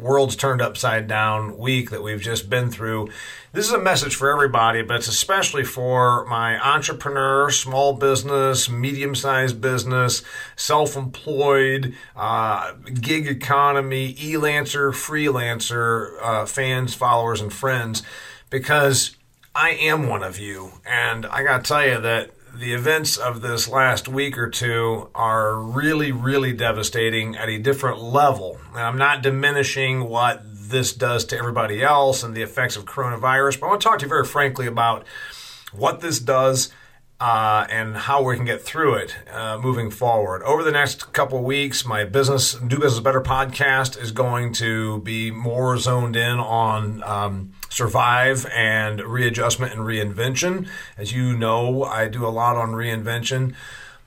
world's turned upside down week that we've just been through. This is a message for everybody, but it's especially for my entrepreneur, small business, medium sized business, self employed, uh, gig economy, e lancer, freelancer uh, fans, followers, and friends, because I am one of you. And I got to tell you that the events of this last week or two are really, really devastating at a different level. And I'm not diminishing what this does to everybody else and the effects of coronavirus, but I want to talk to you very frankly about what this does uh, and how we can get through it uh, moving forward. Over the next couple weeks, my business Do Business Better podcast is going to be more zoned in on um, survive and readjustment and reinvention. As you know, I do a lot on reinvention.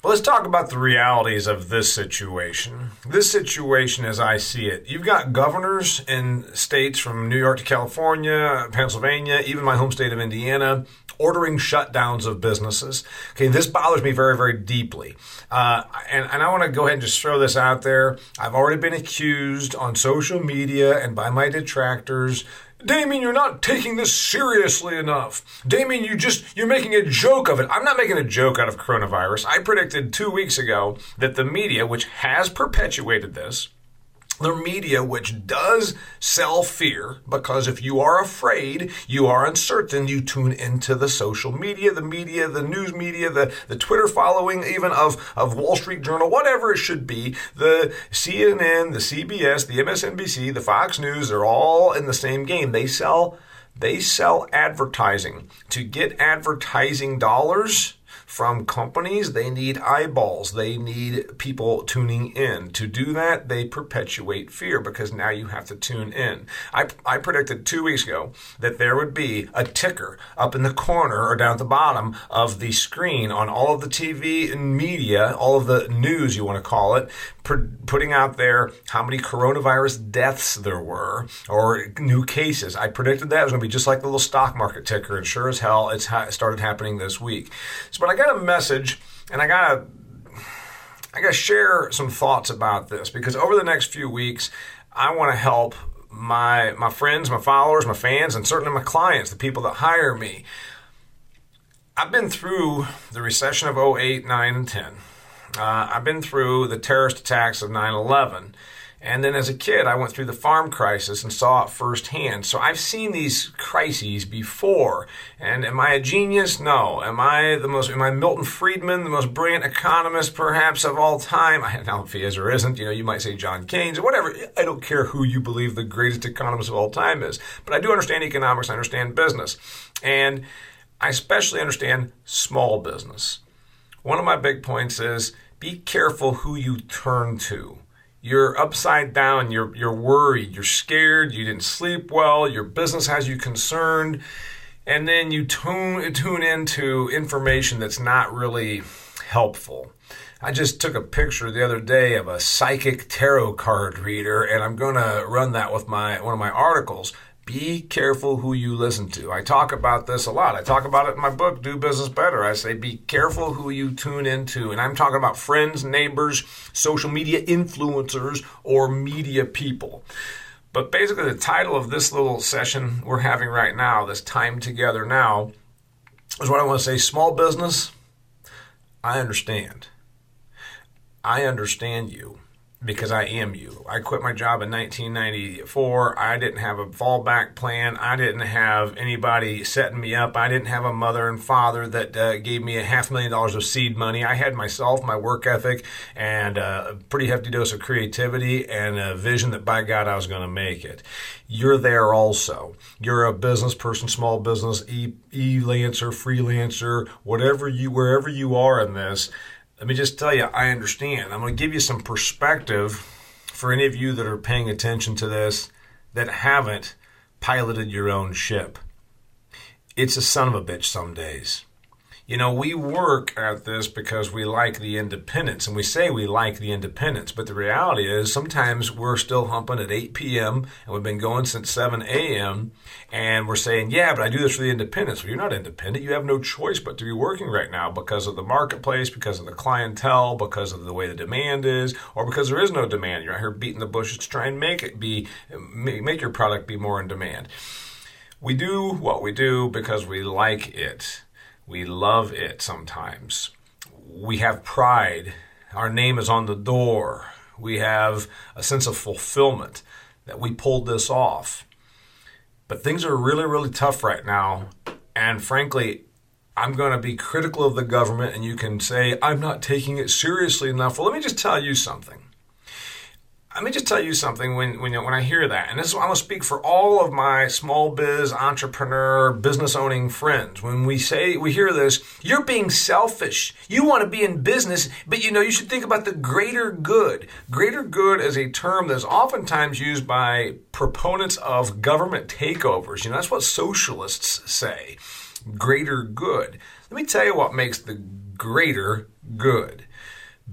But let's talk about the realities of this situation. This situation, as I see it, you've got governors in states from New York to California, Pennsylvania, even my home state of Indiana, ordering shutdowns of businesses. Okay, this bothers me very, very deeply. Uh, and, and I want to go ahead and just throw this out there. I've already been accused on social media and by my detractors Damian, you're not taking this seriously enough. Damian, you just, you're making a joke of it. I'm not making a joke out of coronavirus. I predicted two weeks ago that the media, which has perpetuated this, the media, which does sell fear, because if you are afraid, you are uncertain, you tune into the social media, the media, the news media, the, the Twitter following, even of, of Wall Street Journal, whatever it should be, the CNN, the CBS, the MSNBC, the Fox News, they're all in the same game. They sell, they sell advertising. To get advertising dollars, from companies. They need eyeballs. They need people tuning in. To do that, they perpetuate fear because now you have to tune in. I, I predicted two weeks ago that there would be a ticker up in the corner or down at the bottom of the screen on all of the TV and media, all of the news, you want to call it, putting out there how many coronavirus deaths there were or new cases. I predicted that it was going to be just like the little stock market ticker, and sure as hell, it's ha- started happening this week. So, but got a message, and I got to. I got to share some thoughts about this because over the next few weeks, I want to help my my friends, my followers, my fans, and certainly my clients, the people that hire me. I've been through the recession of 08, 9, and 10. Uh, I've been through the terrorist attacks of 9 11. And then as a kid, I went through the farm crisis and saw it firsthand. So I've seen these crises before. And am I a genius? No. Am I the most, am I Milton Friedman, the most brilliant economist perhaps of all time? I don't know if he is or isn't. You know, you might say John Keynes or whatever. I don't care who you believe the greatest economist of all time is. But I do understand economics, I understand business. And I especially understand small business. One of my big points is be careful who you turn to. You're upside down, you're, you're worried, you're scared, you didn't sleep well, your business has you concerned, and then you tune, tune into information that's not really helpful. I just took a picture the other day of a psychic tarot card reader, and I'm going to run that with my one of my articles. Be careful who you listen to. I talk about this a lot. I talk about it in my book, Do Business Better. I say be careful who you tune into. And I'm talking about friends, neighbors, social media influencers, or media people. But basically, the title of this little session we're having right now, this time together now, is what I want to say small business. I understand. I understand you because I am you. I quit my job in 1994. I didn't have a fallback plan. I didn't have anybody setting me up. I didn't have a mother and father that uh, gave me a half million dollars of seed money. I had myself, my work ethic, and uh, a pretty hefty dose of creativity and a vision that by God I was going to make it. You're there also. You're a business person, small business, e- e-lancer, freelancer, whatever you, wherever you are in this let me just tell you, I understand. I'm going to give you some perspective for any of you that are paying attention to this that haven't piloted your own ship. It's a son of a bitch some days. You know, we work at this because we like the independence, and we say we like the independence, but the reality is sometimes we're still humping at 8 p.m. and we've been going since 7 a.m. and we're saying, yeah, but I do this for the independence. Well, you're not independent. You have no choice but to be working right now because of the marketplace, because of the clientele, because of the way the demand is, or because there is no demand. You're out here beating the bushes to try and make it be, make your product be more in demand. We do what we do because we like it. We love it sometimes. We have pride. Our name is on the door. We have a sense of fulfillment that we pulled this off. But things are really, really tough right now. And frankly, I'm going to be critical of the government, and you can say, I'm not taking it seriously enough. Well, let me just tell you something let me just tell you something when when, when I hear that, and this is I'm gonna speak for all of my small biz, entrepreneur, business owning friends. When we say we hear this, you're being selfish. You want to be in business, but you know you should think about the greater good. Greater good is a term that's oftentimes used by proponents of government takeovers. You know that's what socialists say. Greater good. Let me tell you what makes the greater good.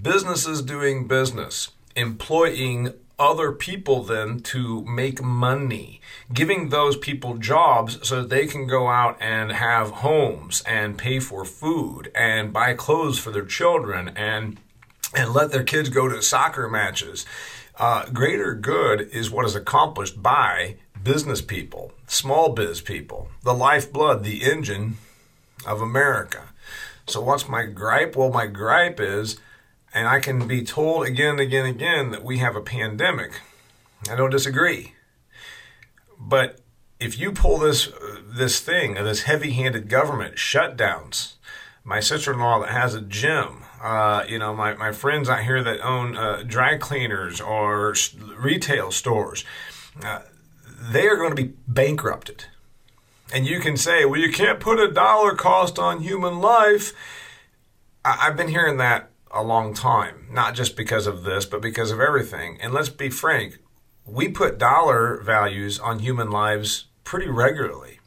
Businesses doing business employing other people then to make money, giving those people jobs so that they can go out and have homes and pay for food and buy clothes for their children and and let their kids go to soccer matches. Uh, greater good is what is accomplished by business people, small biz people, the lifeblood, the engine of America. So, what's my gripe? Well, my gripe is and I can be told again and again and again that we have a pandemic. I don't disagree. But if you pull this this thing, this heavy-handed government shutdowns, my sister-in-law that has a gym, uh, you know, my, my friends out here that own uh, dry cleaners or retail stores, uh, they are going to be bankrupted. And you can say, well, you can't put a dollar cost on human life. I- I've been hearing that a long time, not just because of this, but because of everything. And let's be frank, we put dollar values on human lives pretty regularly.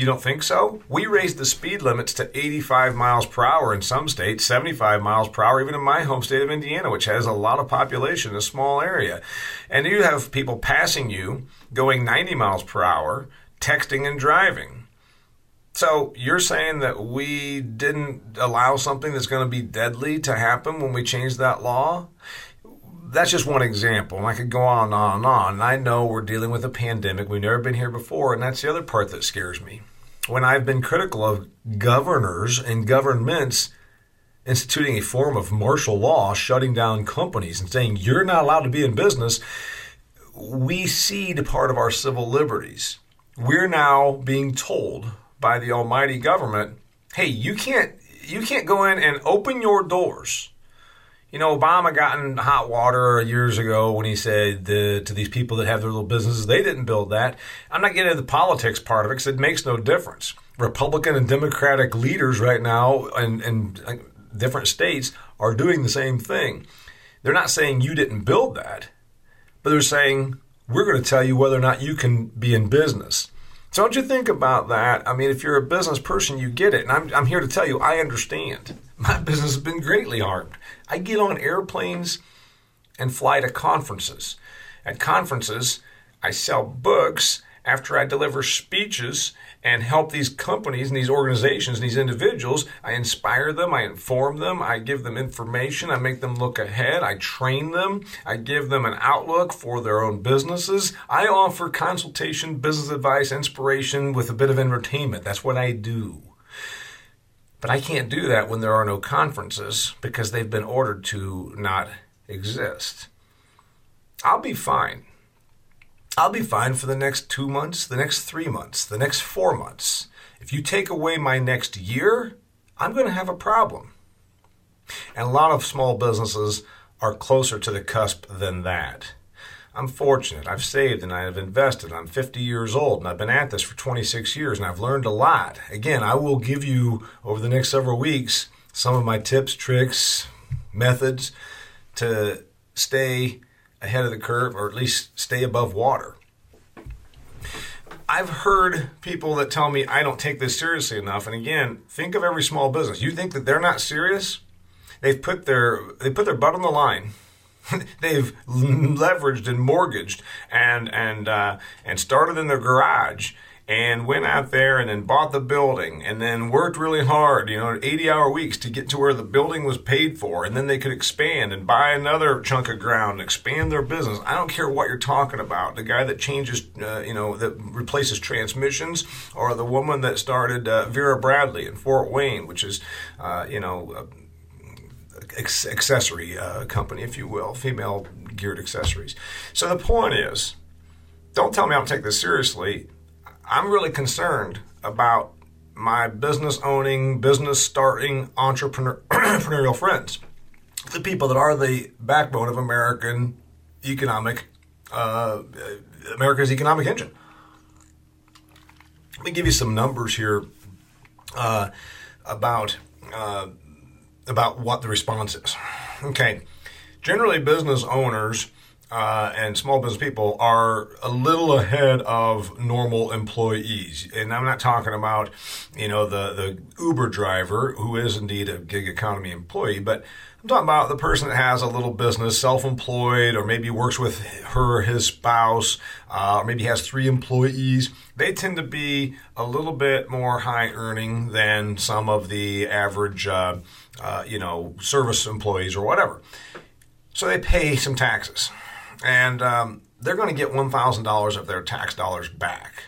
You don't think so? We raised the speed limits to 85 miles per hour in some states, 75 miles per hour, even in my home state of Indiana, which has a lot of population, a small area. And you have people passing you going 90 miles per hour, texting and driving. So you're saying that we didn't allow something that's going to be deadly to happen when we changed that law? That's just one example. And I could go on and on and on. I know we're dealing with a pandemic. We've never been here before. And that's the other part that scares me. When I've been critical of governors and governments instituting a form of martial law, shutting down companies and saying you're not allowed to be in business, we cede part of our civil liberties. We're now being told by the almighty government, hey, you can't you can't go in and open your doors. You know, Obama got in hot water years ago when he said the, to these people that have their little businesses, they didn't build that. I'm not getting into the politics part of it because it makes no difference. Republican and Democratic leaders right now in, in uh, different states are doing the same thing. They're not saying you didn't build that, but they're saying we're going to tell you whether or not you can be in business. So don't you think about that? I mean, if you're a business person, you get it. And I'm, I'm here to tell you, I understand. My business has been greatly harmed. I get on airplanes and fly to conferences. At conferences, I sell books after I deliver speeches and help these companies and these organizations and these individuals, I inspire them, I inform them, I give them information, I make them look ahead, I train them, I give them an outlook for their own businesses. I offer consultation, business advice, inspiration with a bit of entertainment. That's what I do. But I can't do that when there are no conferences because they've been ordered to not exist. I'll be fine. I'll be fine for the next two months, the next three months, the next four months. If you take away my next year, I'm going to have a problem. And a lot of small businesses are closer to the cusp than that. I'm fortunate. I've saved and I have invested. I'm 50 years old and I've been at this for 26 years and I've learned a lot. Again, I will give you over the next several weeks some of my tips, tricks, methods to stay ahead of the curve or at least stay above water. I've heard people that tell me I don't take this seriously enough. And again, think of every small business. You think that they're not serious? They've put their they put their butt on the line. They've leveraged and mortgaged and and uh, and started in their garage and went out there and then bought the building and then worked really hard, you know, 80 hour weeks to get to where the building was paid for. And then they could expand and buy another chunk of ground and expand their business. I don't care what you're talking about. The guy that changes, uh, you know, that replaces transmissions or the woman that started uh, Vera Bradley in Fort Wayne, which is, uh, you know, accessory uh, company, if you will, female geared accessories. So the point is, don't tell me I don't take this seriously I'm really concerned about my business owning, business starting entrepreneur, entrepreneurial friends, the people that are the backbone of American economic, uh, America's economic engine. Let me give you some numbers here uh, about uh, about what the response is. Okay, generally, business owners uh, and small business people are a little ahead of normal employees. And I'm not talking about, you know, the, the Uber driver who is indeed a gig economy employee, but I'm talking about the person that has a little business, self-employed, or maybe works with her or his spouse, uh, or maybe has three employees. They tend to be a little bit more high earning than some of the average, uh, uh you know, service employees or whatever. So they pay some taxes and um, they're going to get $1,000 of their tax dollars back.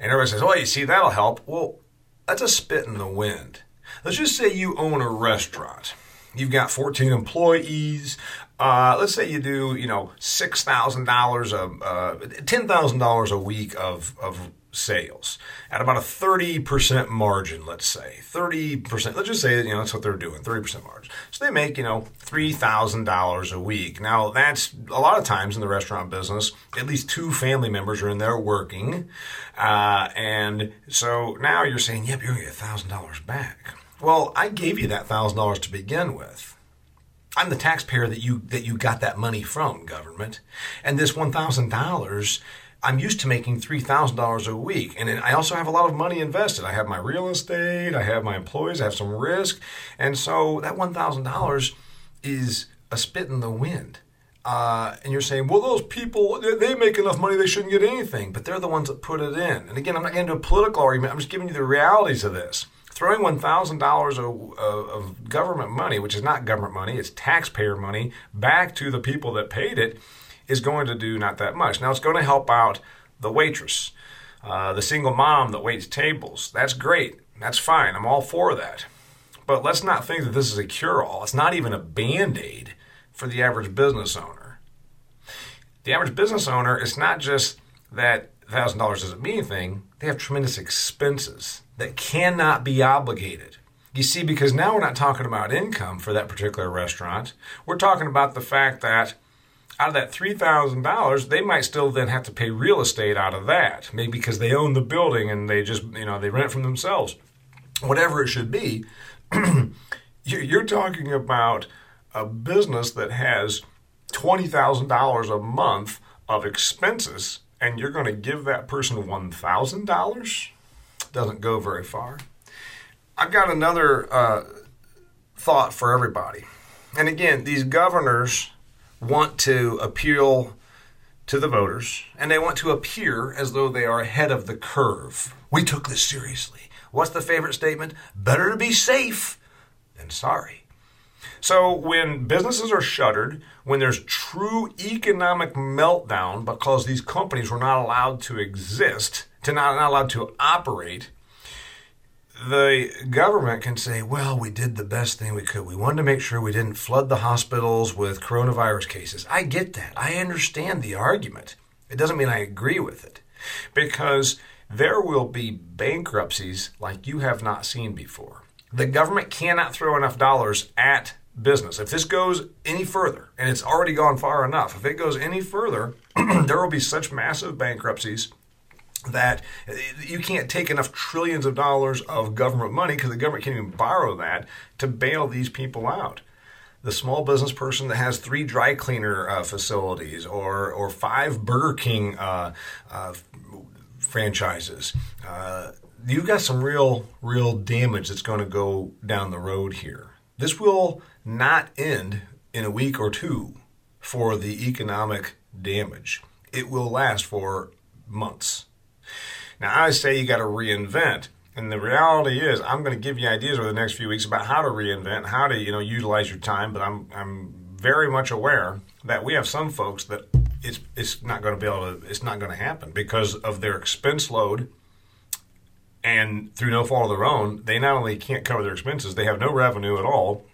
And everybody says, oh, you see, that'll help. Well, that's a spit in the wind. Let's just say you own a restaurant. You've got 14 employees. Uh, let's say you do, you know, $6,000 of, uh, $10,000 a week of, of sales at about a 30% margin, let's say. 30%, let's just say that, you know, that's what they're doing, 30% margin. So they make, you know, $3,000 a week. Now, that's a lot of times in the restaurant business, at least two family members are in there working. Uh, and so now you're saying, yep, you're going to get $1,000 back. Well, I gave you that $1,000 to begin with. I'm the taxpayer that you that you got that money from, government. And this $1,000 I'm used to making $3,000 a week. And I also have a lot of money invested. I have my real estate, I have my employees, I have some risk. And so that $1,000 is a spit in the wind. Uh, and you're saying, well, those people, they make enough money, they shouldn't get anything. But they're the ones that put it in. And again, I'm not getting into a political argument. I'm just giving you the realities of this. Throwing $1,000 of, of government money, which is not government money, it's taxpayer money, back to the people that paid it is going to do not that much. Now, it's going to help out the waitress, uh, the single mom that waits tables. That's great. That's fine. I'm all for that. But let's not think that this is a cure all. It's not even a band aid for the average business owner. The average business owner, it's not just that $1,000 doesn't mean anything, they have tremendous expenses that cannot be obligated. You see, because now we're not talking about income for that particular restaurant. We're talking about the fact that out of that $3,000, they might still then have to pay real estate out of that, maybe because they own the building and they just, you know, they rent from themselves. Whatever it should be, you're talking about a business that has $20,000 a month of expenses and you're going to give that person $1,000? Doesn't go very far. I've got another uh, thought for everybody. And again, these governors want to appeal to the voters and they want to appear as though they are ahead of the curve. We took this seriously. What's the favorite statement? Better to be safe than sorry. So when businesses are shuttered, when there's true economic meltdown because these companies were not allowed to exist, to not, not allowed to operate, the government can say, well, we did the best thing we could. We wanted to make sure we didn't flood the hospitals with coronavirus cases. I get that. I understand the argument. It doesn't mean I agree with it because there will be bankruptcies like you have not seen before. The government cannot throw enough dollars at business. If this goes any further, and it's already gone far enough, if it goes any further, there will be such massive bankruptcies that you can't take enough trillions of dollars of government money because the government can't even borrow that to bail these people out. The small business person that has three dry cleaner uh, facilities or or five Burger King uh, uh, franchises. Uh, you've got some real, real damage that's going to go down the road here. This will not end in a week or two for the economic damage. It will last for months. Now, I say you got to reinvent. And the reality is, I'm going to give you ideas over the next few weeks about how to reinvent, how to you know utilize your time. But I'm I'm very much aware that we have some folks that it's it's not going to be able to it's not going to happen because of their expense load and through no fault of their own they not only can't cover their expenses they have no revenue at all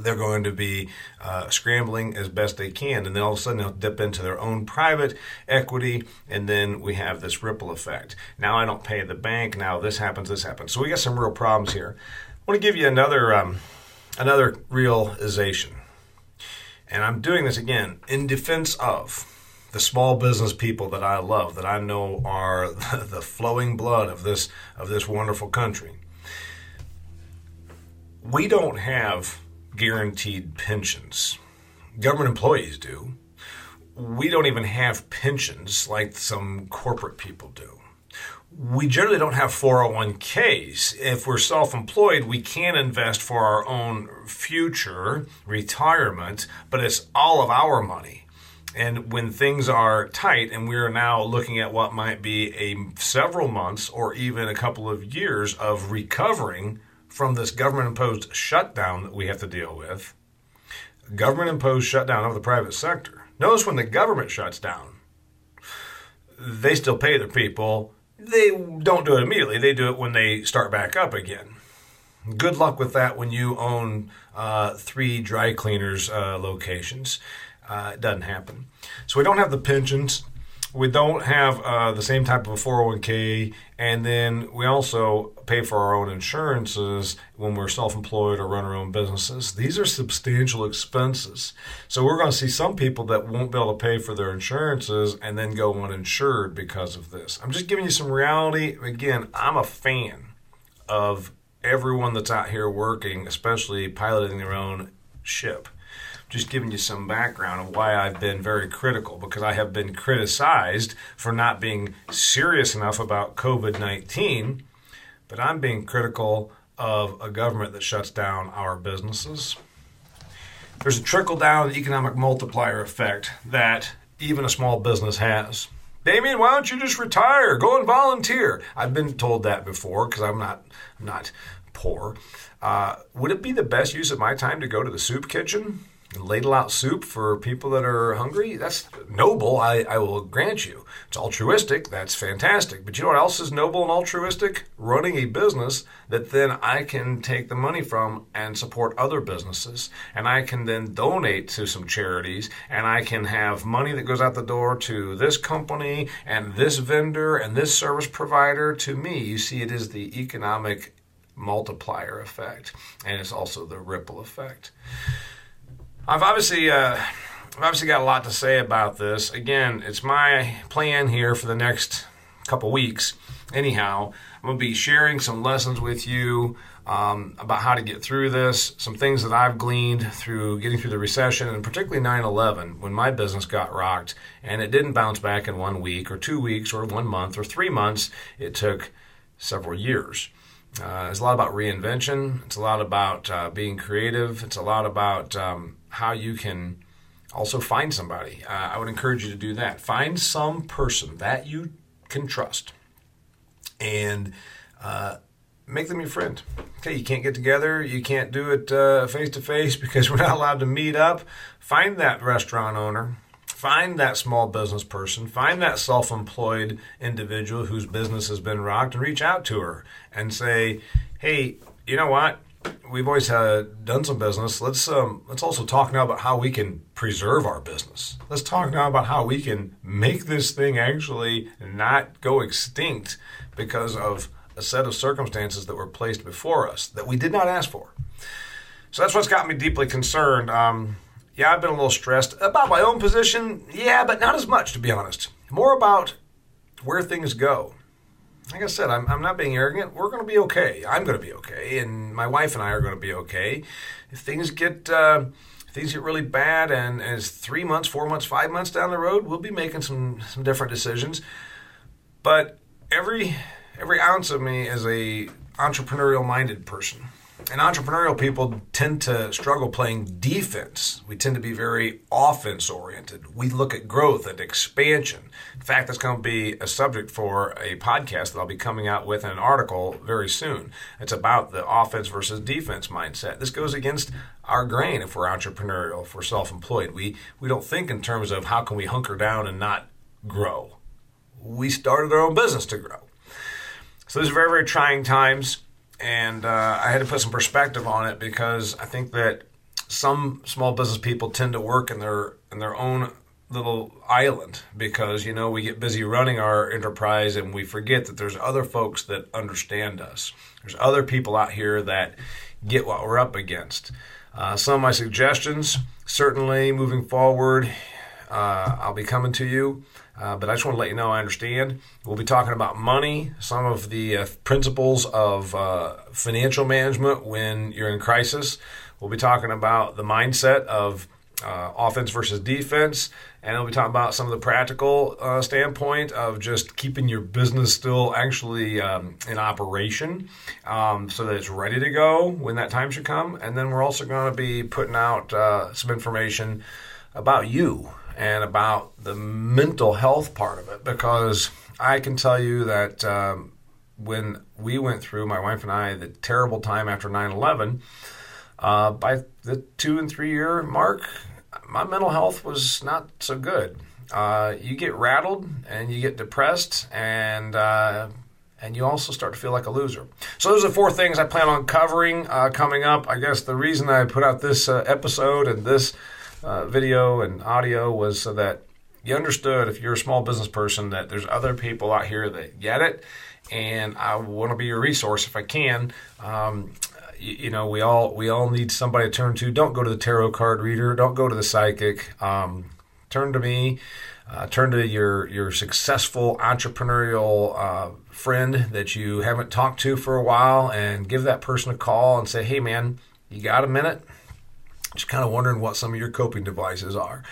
they're going to be uh, scrambling as best they can and then all of a sudden they'll dip into their own private equity and then we have this ripple effect. Now i don't pay the bank now this happens this happens. So we got some real problems here. I want to give you another um, another realization. And I'm doing this again in defense of the small business people that I love, that I know are the flowing blood of this of this wonderful country. We don't have guaranteed pensions. Government employees do. We don't even have pensions like some corporate people do we generally don't have 401ks. If we're self employed, we can invest for our own future retirement, but it's all of our money. And when things are tight and we're now looking at what might be a several months or even a couple of years of recovering from this government imposed shutdown that we have to deal with, government imposed shutdown of the private sector. Notice when the government shuts down, they still pay their people they don't do it immediately. They do it when they start back up again. Good luck with that when you own uh, three dry cleaners uh, locations. Uh, it doesn't happen. So we don't have the pensions we don't have uh, the same type of a 401k, and then we also pay for our own insurances when we're self employed or run our own businesses. These are substantial expenses. So we're going to see some people that won't be able to pay for their insurances and then go uninsured because of this. I'm just giving you some reality. Again, I'm a fan of everyone that's out here working, especially piloting their own ship just giving you some background of why I've been very critical because I have been criticized for not being serious enough about COVID 19, but I'm being critical of a government that shuts down our businesses. There's a trickle down economic multiplier effect that even a small business has. Damian, why don't you just retire? Go and volunteer. I've been told that before because I'm not I'm not poor. Uh, would it be the best use of my time to go to the soup kitchen? Ladle out soup for people that are hungry, that's noble, I, I will grant you. It's altruistic, that's fantastic. But you know what else is noble and altruistic? Running a business that then I can take the money from and support other businesses. And I can then donate to some charities and I can have money that goes out the door to this company and this vendor and this service provider. To me, you see, it is the economic multiplier effect and it's also the ripple effect. I've obviously uh, I've obviously got a lot to say about this. Again, it's my plan here for the next couple weeks. Anyhow, I'm going to be sharing some lessons with you um, about how to get through this, some things that I've gleaned through getting through the recession, and particularly 9 11 when my business got rocked and it didn't bounce back in one week or two weeks or one month or three months. It took several years. Uh, it's a lot about reinvention. It's a lot about uh, being creative. It's a lot about um, how you can also find somebody. Uh, I would encourage you to do that. Find some person that you can trust and uh, make them your friend. Okay, you can't get together, you can't do it face to face because we're not allowed to meet up. Find that restaurant owner. Find that small business person, find that self employed individual whose business has been rocked, and reach out to her and say, Hey, you know what? We've always had done some business. Let's um, let's also talk now about how we can preserve our business. Let's talk now about how we can make this thing actually not go extinct because of a set of circumstances that were placed before us that we did not ask for. So that's what's got me deeply concerned. Um, yeah, I've been a little stressed about my own position. Yeah, but not as much, to be honest. More about where things go like I said, I'm, I'm not being arrogant. We're going to be okay. I'm going to be okay, and my wife and I are going to be okay. If things get uh, if things get really bad, and as three months, four months, five months down the road, we'll be making some some different decisions. But every every ounce of me is a entrepreneurial minded person. And entrepreneurial people tend to struggle playing defense. We tend to be very offense oriented. We look at growth and expansion. In fact, that's going to be a subject for a podcast that I'll be coming out with in an article very soon. It's about the offense versus defense mindset. This goes against our grain if we're entrepreneurial, if we're self employed. We, we don't think in terms of how can we hunker down and not grow. We started our own business to grow. So these are very, very trying times and uh, I had to put some perspective on it because I think that some small business people tend to work in their in their own little island because you know we get busy running our enterprise and we forget that there's other folks that understand us. There's other people out here that get what we're up against. Uh, some of my suggestions, certainly moving forward, uh, I'll be coming to you. Uh, but I just want to let you know I understand. We'll be talking about money, some of the uh, principles of uh, financial management when you're in crisis. We'll be talking about the mindset of uh, offense versus defense, and we'll be talking about some of the practical uh, standpoint of just keeping your business still actually um, in operation um, so that it's ready to go when that time should come. And then we're also going to be putting out some information about you and about the mental health part of it because I can tell you that um, when we went through, my wife and I, the terrible time after 9 11, uh, by the two and three year mark, my mental health was not so good. Uh, you get rattled and you get depressed and uh, and you also start to feel like a loser. So those are four things I plan on covering uh, coming up. I guess the reason I put out this uh, episode and this uh, video and audio was so that you understood if you're a small business person that there's other people out here that get it and I want to be your resource if I can. Um, you, you, know, we all we all need somebody to turn to. Don't go to the tarot card reader. Don't go to the psychic. Um, turn to me. Uh, turn to your your successful entrepreneurial uh, friend that you haven't talked to for a while, and give that person a call and say, "Hey, man, you got a minute? Just kind of wondering what some of your coping devices are.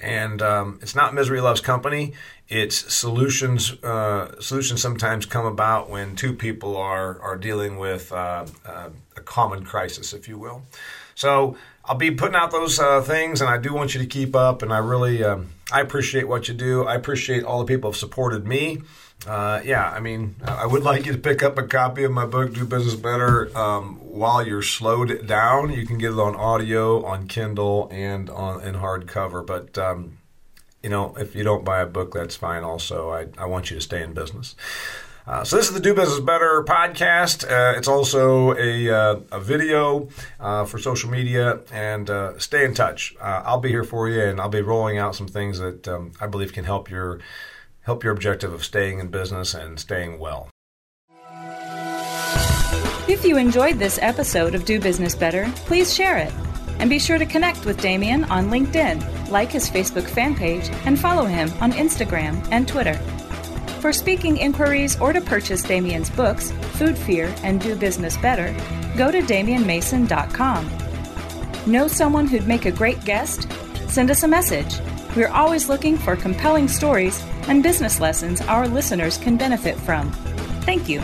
And um, it's not misery loves company. It's solutions. Uh, solutions sometimes come about when two people are are dealing with uh, uh, a common crisis, if you will. So I'll be putting out those uh, things, and I do want you to keep up. And I really um, I appreciate what you do. I appreciate all the people who have supported me uh, yeah, I mean, I would like you to pick up a copy of my book, Do Business Better, um, while you're slowed down. You can get it on audio, on Kindle, and on in hardcover. But um, you know, if you don't buy a book, that's fine. Also, I, I want you to stay in business. Uh, so this is the Do Business Better podcast. Uh, it's also a, uh, a video uh, for social media, and uh, stay in touch. Uh, I'll be here for you, and I'll be rolling out some things that um, I believe can help your help your objective of staying in business and staying well. If you enjoyed this episode of Do Business Better, please share it. And be sure to connect with Damian on LinkedIn, like his Facebook fan page, and follow him on Instagram and Twitter. For speaking inquiries or to purchase Damian's books, Food Fear and Do Business Better, go to damianmason.com. Know someone who'd make a great guest? Send us a message. We're always looking for compelling stories and business lessons our listeners can benefit from. Thank you.